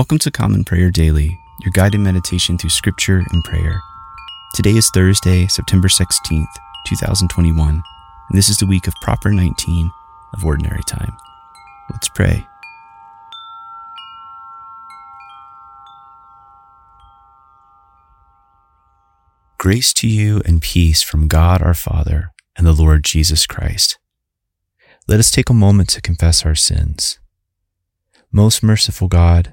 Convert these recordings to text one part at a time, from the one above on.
Welcome to Common Prayer Daily, your guided meditation through scripture and prayer. Today is Thursday, September 16th, 2021, and this is the week of Proper 19 of Ordinary Time. Let's pray. Grace to you and peace from God our Father and the Lord Jesus Christ. Let us take a moment to confess our sins. Most merciful God,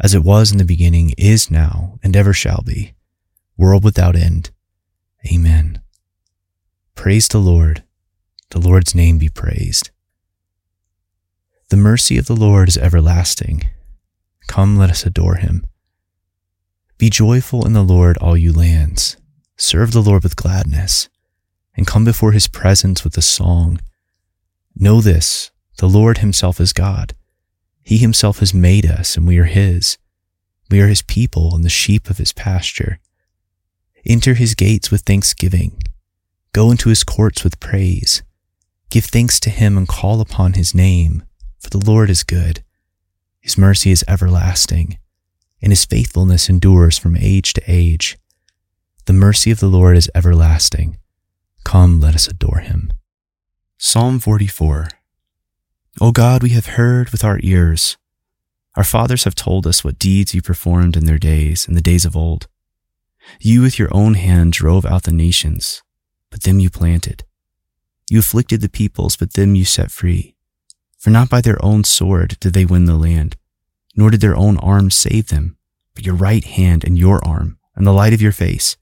as it was in the beginning, is now, and ever shall be, world without end. Amen. Praise the Lord. The Lord's name be praised. The mercy of the Lord is everlasting. Come, let us adore him. Be joyful in the Lord, all you lands. Serve the Lord with gladness, and come before his presence with a song. Know this the Lord himself is God. He himself has made us, and we are his. We are his people and the sheep of his pasture. Enter his gates with thanksgiving. Go into his courts with praise. Give thanks to him and call upon his name, for the Lord is good. His mercy is everlasting, and his faithfulness endures from age to age. The mercy of the Lord is everlasting. Come, let us adore him. Psalm 44 O God, we have heard with our ears. Our fathers have told us what deeds you performed in their days, in the days of old. You with your own hand drove out the nations, but them you planted. You afflicted the peoples, but them you set free. For not by their own sword did they win the land, nor did their own arm save them, but your right hand and your arm, and the light of your face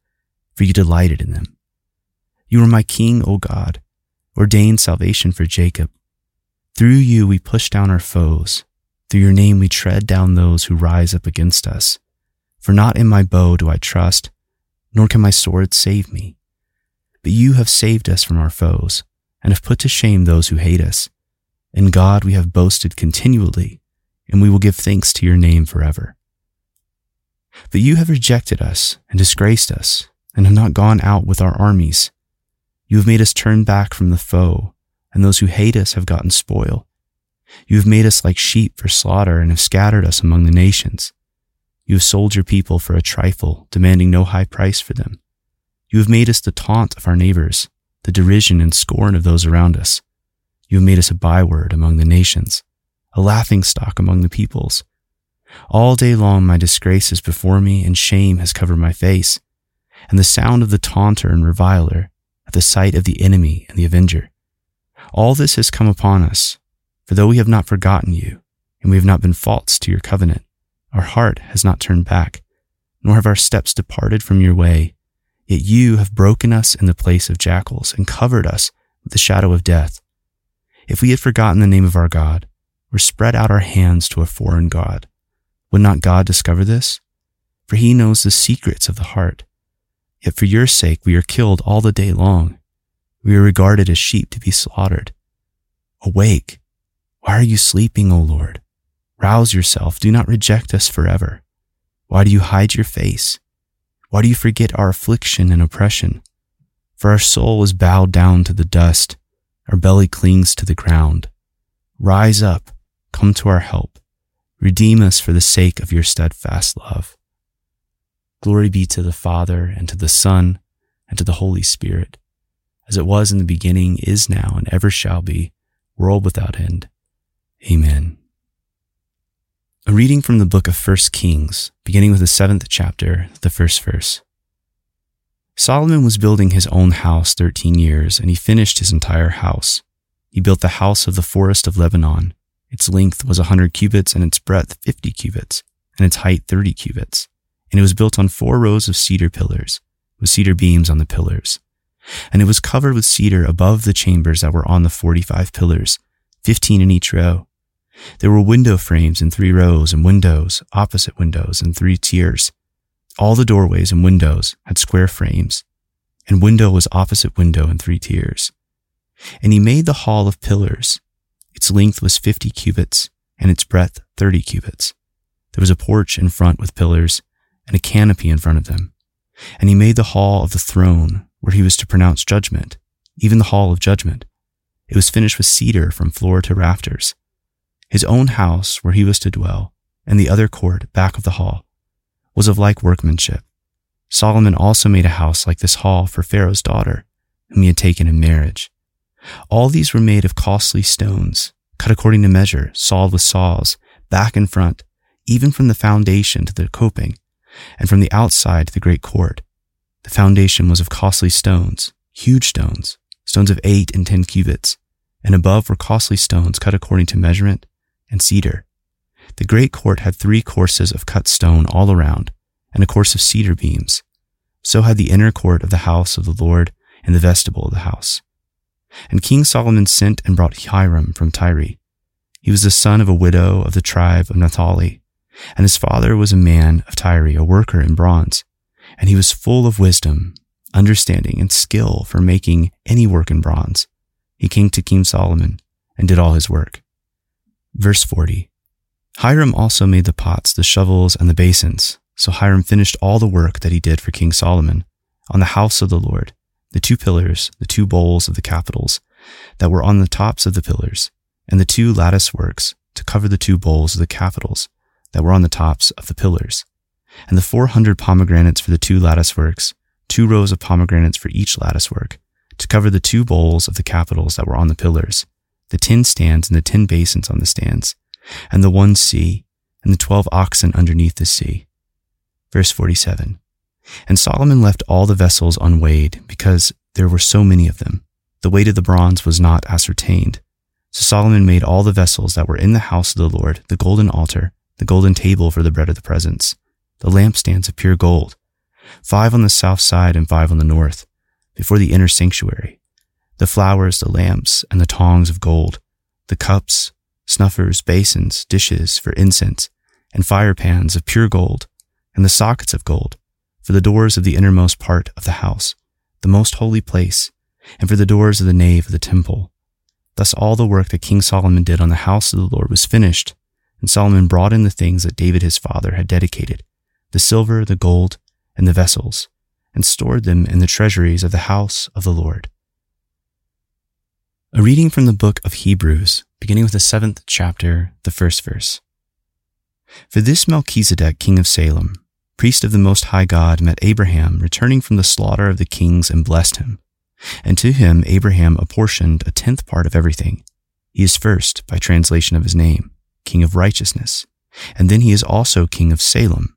for you delighted in them. You are my King, O God, ordained salvation for Jacob. Through you we push down our foes. Through your name we tread down those who rise up against us. For not in my bow do I trust, nor can my sword save me. But you have saved us from our foes, and have put to shame those who hate us. In God we have boasted continually, and we will give thanks to your name forever. But you have rejected us and disgraced us and have not gone out with our armies. You have made us turn back from the foe, and those who hate us have gotten spoil. You have made us like sheep for slaughter and have scattered us among the nations. You have sold your people for a trifle, demanding no high price for them. You have made us the taunt of our neighbors, the derision and scorn of those around us. You have made us a byword among the nations, a laughing stock among the peoples. All day long my disgrace is before me, and shame has covered my face and the sound of the taunter and reviler, at the sight of the enemy and the avenger. All this has come upon us, for though we have not forgotten you, and we have not been false to your covenant, our heart has not turned back, nor have our steps departed from your way. Yet you have broken us in the place of jackals and covered us with the shadow of death. If we had forgotten the name of our God, or spread out our hands to a foreign God, would not God discover this? For he knows the secrets of the heart. Yet for your sake we are killed all the day long. We are regarded as sheep to be slaughtered. Awake! Why are you sleeping, O Lord? Rouse yourself. Do not reject us forever. Why do you hide your face? Why do you forget our affliction and oppression? For our soul is bowed down to the dust. Our belly clings to the ground. Rise up. Come to our help. Redeem us for the sake of your steadfast love. Glory be to the Father, and to the Son, and to the Holy Spirit, as it was in the beginning, is now, and ever shall be, world without end. Amen. A reading from the book of First Kings, beginning with the seventh chapter, the first verse. Solomon was building his own house 13 years, and he finished his entire house. He built the house of the forest of Lebanon. Its length was a 100 cubits, and its breadth 50 cubits, and its height 30 cubits. And it was built on four rows of cedar pillars, with cedar beams on the pillars. And it was covered with cedar above the chambers that were on the 45 pillars, 15 in each row. There were window frames in three rows, and windows, opposite windows, in three tiers. All the doorways and windows had square frames, and window was opposite window in three tiers. And he made the hall of pillars. Its length was fifty cubits, and its breadth thirty cubits. There was a porch in front with pillars, and a canopy in front of them. And he made the hall of the throne, where he was to pronounce judgment, even the hall of judgment. It was finished with cedar from floor to rafters. His own house, where he was to dwell, and the other court back of the hall, was of like workmanship. Solomon also made a house like this hall for Pharaoh's daughter, whom he had taken in marriage. All these were made of costly stones, cut according to measure, sawed with saws, back and front, even from the foundation to the coping, and from the outside to the great court. The foundation was of costly stones, huge stones, stones of eight and ten cubits, and above were costly stones cut according to measurement, and cedar. The great court had three courses of cut stone all around, and a course of cedar beams. So had the inner court of the house of the Lord and the vestibule of the house. And King Solomon sent and brought Hiram from Tyre. He was the son of a widow of the tribe of Naphtali, and his father was a man of Tyre, a worker in bronze. And he was full of wisdom, understanding, and skill for making any work in bronze. He came to King Solomon and did all his work. Verse 40 Hiram also made the pots, the shovels, and the basins. So Hiram finished all the work that he did for King Solomon on the house of the Lord, the two pillars, the two bowls of the capitals that were on the tops of the pillars, and the two lattice works to cover the two bowls of the capitals that were on the tops of the pillars, and the four hundred pomegranates for the two lattice works, two rows of pomegranates for each lattice work, to cover the two bowls of the capitals that were on the pillars, the tin stands and the tin basins on the stands, and the one sea, and the twelve oxen underneath the sea. Verse 47 And Solomon left all the vessels unweighed, because there were so many of them. The weight of the bronze was not ascertained. So Solomon made all the vessels that were in the house of the Lord, the golden altar, the golden table for the bread of the presence, the lampstands of pure gold, five on the south side and five on the north, before the inner sanctuary, the flowers, the lamps, and the tongs of gold, the cups, snuffers, basins, dishes for incense, and fire pans of pure gold, and the sockets of gold, for the doors of the innermost part of the house, the most holy place, and for the doors of the nave of the temple. Thus all the work that King Solomon did on the house of the Lord was finished, and Solomon brought in the things that David his father had dedicated, the silver, the gold, and the vessels, and stored them in the treasuries of the house of the Lord. A reading from the book of Hebrews, beginning with the seventh chapter, the first verse. For this Melchizedek, king of Salem, priest of the Most High God, met Abraham returning from the slaughter of the kings and blessed him. And to him Abraham apportioned a tenth part of everything. He is first, by translation of his name, king of righteousness, and then he is also king of Salem,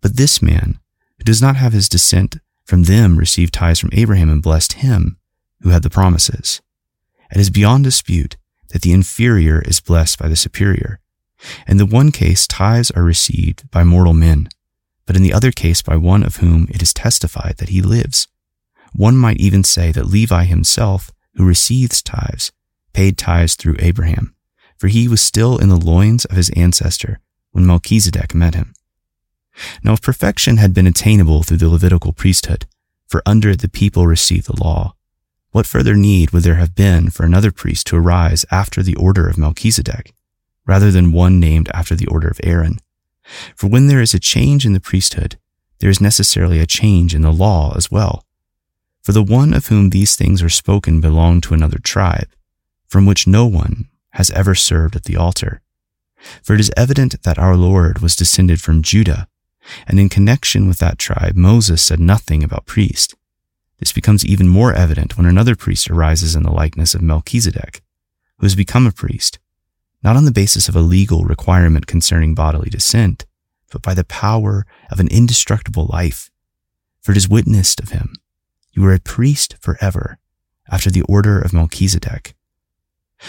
But this man, who does not have his descent from them, received tithes from Abraham and blessed him who had the promises. It is beyond dispute that the inferior is blessed by the superior. In the one case, tithes are received by mortal men, but in the other case by one of whom it is testified that he lives. One might even say that Levi himself, who receives tithes, paid tithes through Abraham, for he was still in the loins of his ancestor when Melchizedek met him. Now, if perfection had been attainable through the Levitical priesthood, for under it the people received the law, what further need would there have been for another priest to arise after the order of Melchizedek, rather than one named after the order of Aaron? For when there is a change in the priesthood, there is necessarily a change in the law as well. For the one of whom these things are spoken belonged to another tribe, from which no one has ever served at the altar. For it is evident that our Lord was descended from Judah, and in connection with that tribe, Moses said nothing about priest. This becomes even more evident when another priest arises in the likeness of Melchizedek, who has become a priest, not on the basis of a legal requirement concerning bodily descent, but by the power of an indestructible life. For it is witnessed of him, You are a priest forever, after the order of Melchizedek.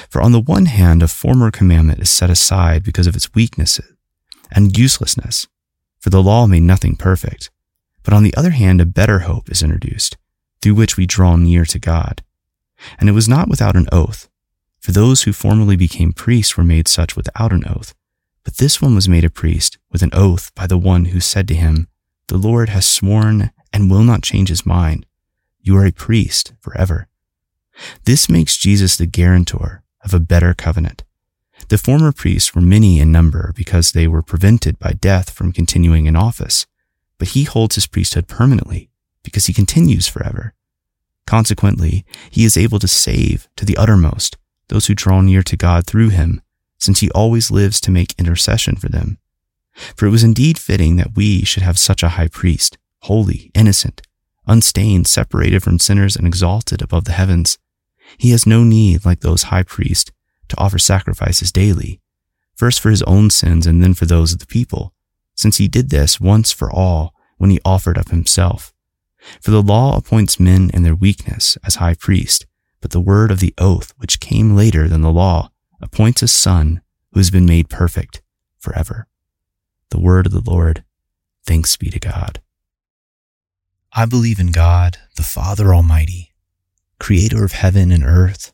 For on the one hand, a former commandment is set aside because of its weakness and uselessness, for the law made nothing perfect. But on the other hand, a better hope is introduced, through which we draw near to God. And it was not without an oath, for those who formerly became priests were made such without an oath. But this one was made a priest with an oath by the one who said to him, The Lord has sworn and will not change his mind. You are a priest forever. This makes Jesus the guarantor of a better covenant. The former priests were many in number because they were prevented by death from continuing in office, but he holds his priesthood permanently because he continues forever. Consequently, he is able to save to the uttermost those who draw near to God through him, since he always lives to make intercession for them. For it was indeed fitting that we should have such a high priest, holy, innocent, unstained, separated from sinners, and exalted above the heavens. He has no need, like those high priests, to offer sacrifices daily, first for his own sins and then for those of the people, since he did this once for all when he offered up himself. For the law appoints men in their weakness as high priest, but the word of the oath, which came later than the law, appoints a son who has been made perfect forever. The word of the Lord. Thanks be to God. I believe in God, the Father Almighty, creator of heaven and earth.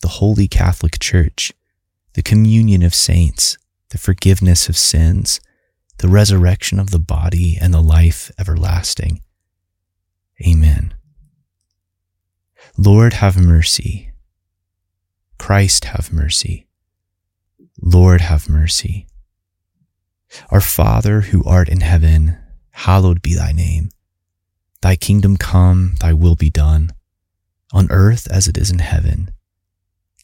the Holy Catholic Church, the communion of saints, the forgiveness of sins, the resurrection of the body, and the life everlasting. Amen. Lord, have mercy. Christ, have mercy. Lord, have mercy. Our Father who art in heaven, hallowed be thy name. Thy kingdom come, thy will be done, on earth as it is in heaven.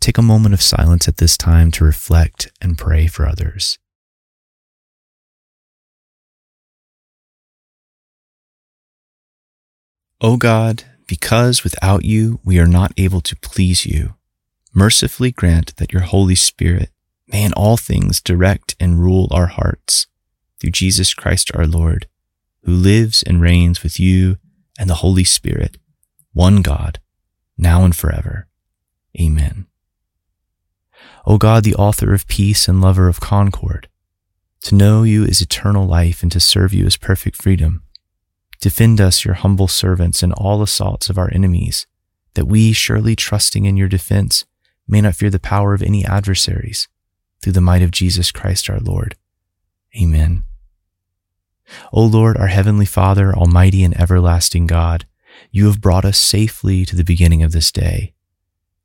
Take a moment of silence at this time to reflect and pray for others. O God, because without you we are not able to please you, mercifully grant that your Holy Spirit may in all things direct and rule our hearts through Jesus Christ our Lord, who lives and reigns with you and the Holy Spirit, one God now and forever. Amen. O God, the author of peace and lover of concord, to know you is eternal life and to serve you is perfect freedom. Defend us, your humble servants, in all assaults of our enemies, that we, surely trusting in your defense, may not fear the power of any adversaries, through the might of Jesus Christ our Lord. Amen. O Lord, our heavenly Father, almighty and everlasting God, you have brought us safely to the beginning of this day.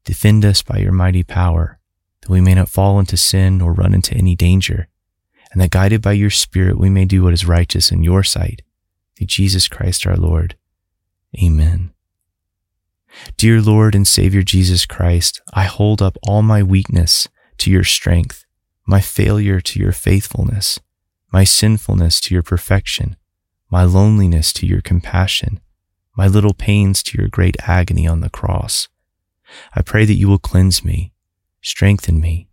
Defend us by your mighty power, that we may not fall into sin or run into any danger, and that guided by your Spirit we may do what is righteous in your sight. Through Jesus Christ our Lord. Amen. Dear Lord and Savior Jesus Christ, I hold up all my weakness to your strength, my failure to your faithfulness, my sinfulness to your perfection, my loneliness to your compassion, my little pains to your great agony on the cross. I pray that you will cleanse me, strengthen me,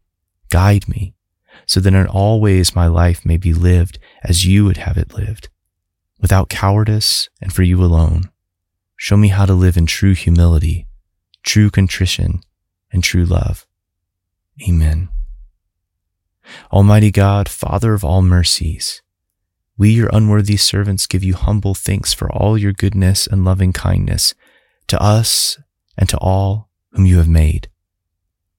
guide me, so that in all ways my life may be lived as you would have it lived, without cowardice and for you alone. Show me how to live in true humility, true contrition, and true love. Amen. Almighty God, Father of all mercies, we, your unworthy servants, give you humble thanks for all your goodness and loving kindness to us and to all whom you have made.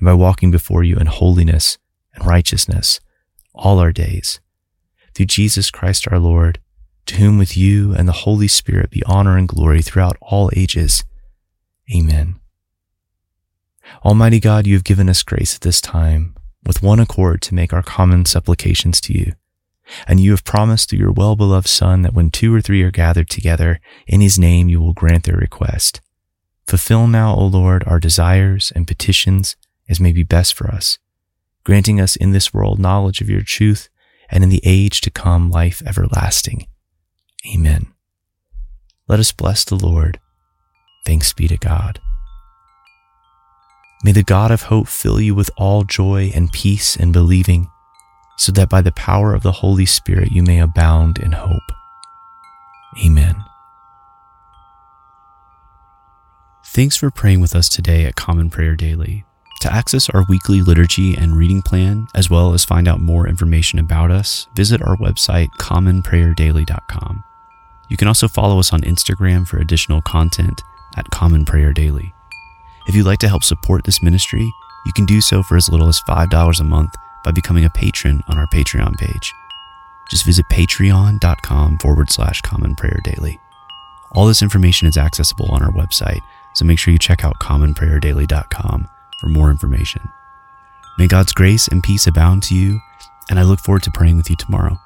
and by walking before you in holiness and righteousness all our days. Through Jesus Christ our Lord, to whom with you and the Holy Spirit be honor and glory throughout all ages. Amen. Almighty God, you have given us grace at this time, with one accord to make our common supplications to you. And you have promised through your well beloved Son that when two or three are gathered together in his name, you will grant their request. Fulfill now, O Lord, our desires and petitions as may be best for us, granting us in this world knowledge of your truth and in the age to come life everlasting. Amen. Let us bless the Lord. Thanks be to God. May the God of hope fill you with all joy and peace in believing so that by the power of the Holy Spirit you may abound in hope. Amen. Thanks for praying with us today at Common Prayer Daily. To access our weekly liturgy and reading plan, as well as find out more information about us, visit our website, commonprayerdaily.com. You can also follow us on Instagram for additional content at Common Prayer Daily. If you'd like to help support this ministry, you can do so for as little as $5 a month by becoming a patron on our Patreon page. Just visit patreon.com forward slash common prayer daily. All this information is accessible on our website, so make sure you check out commonprayerdaily.com for more information. May God's grace and peace abound to you, and I look forward to praying with you tomorrow.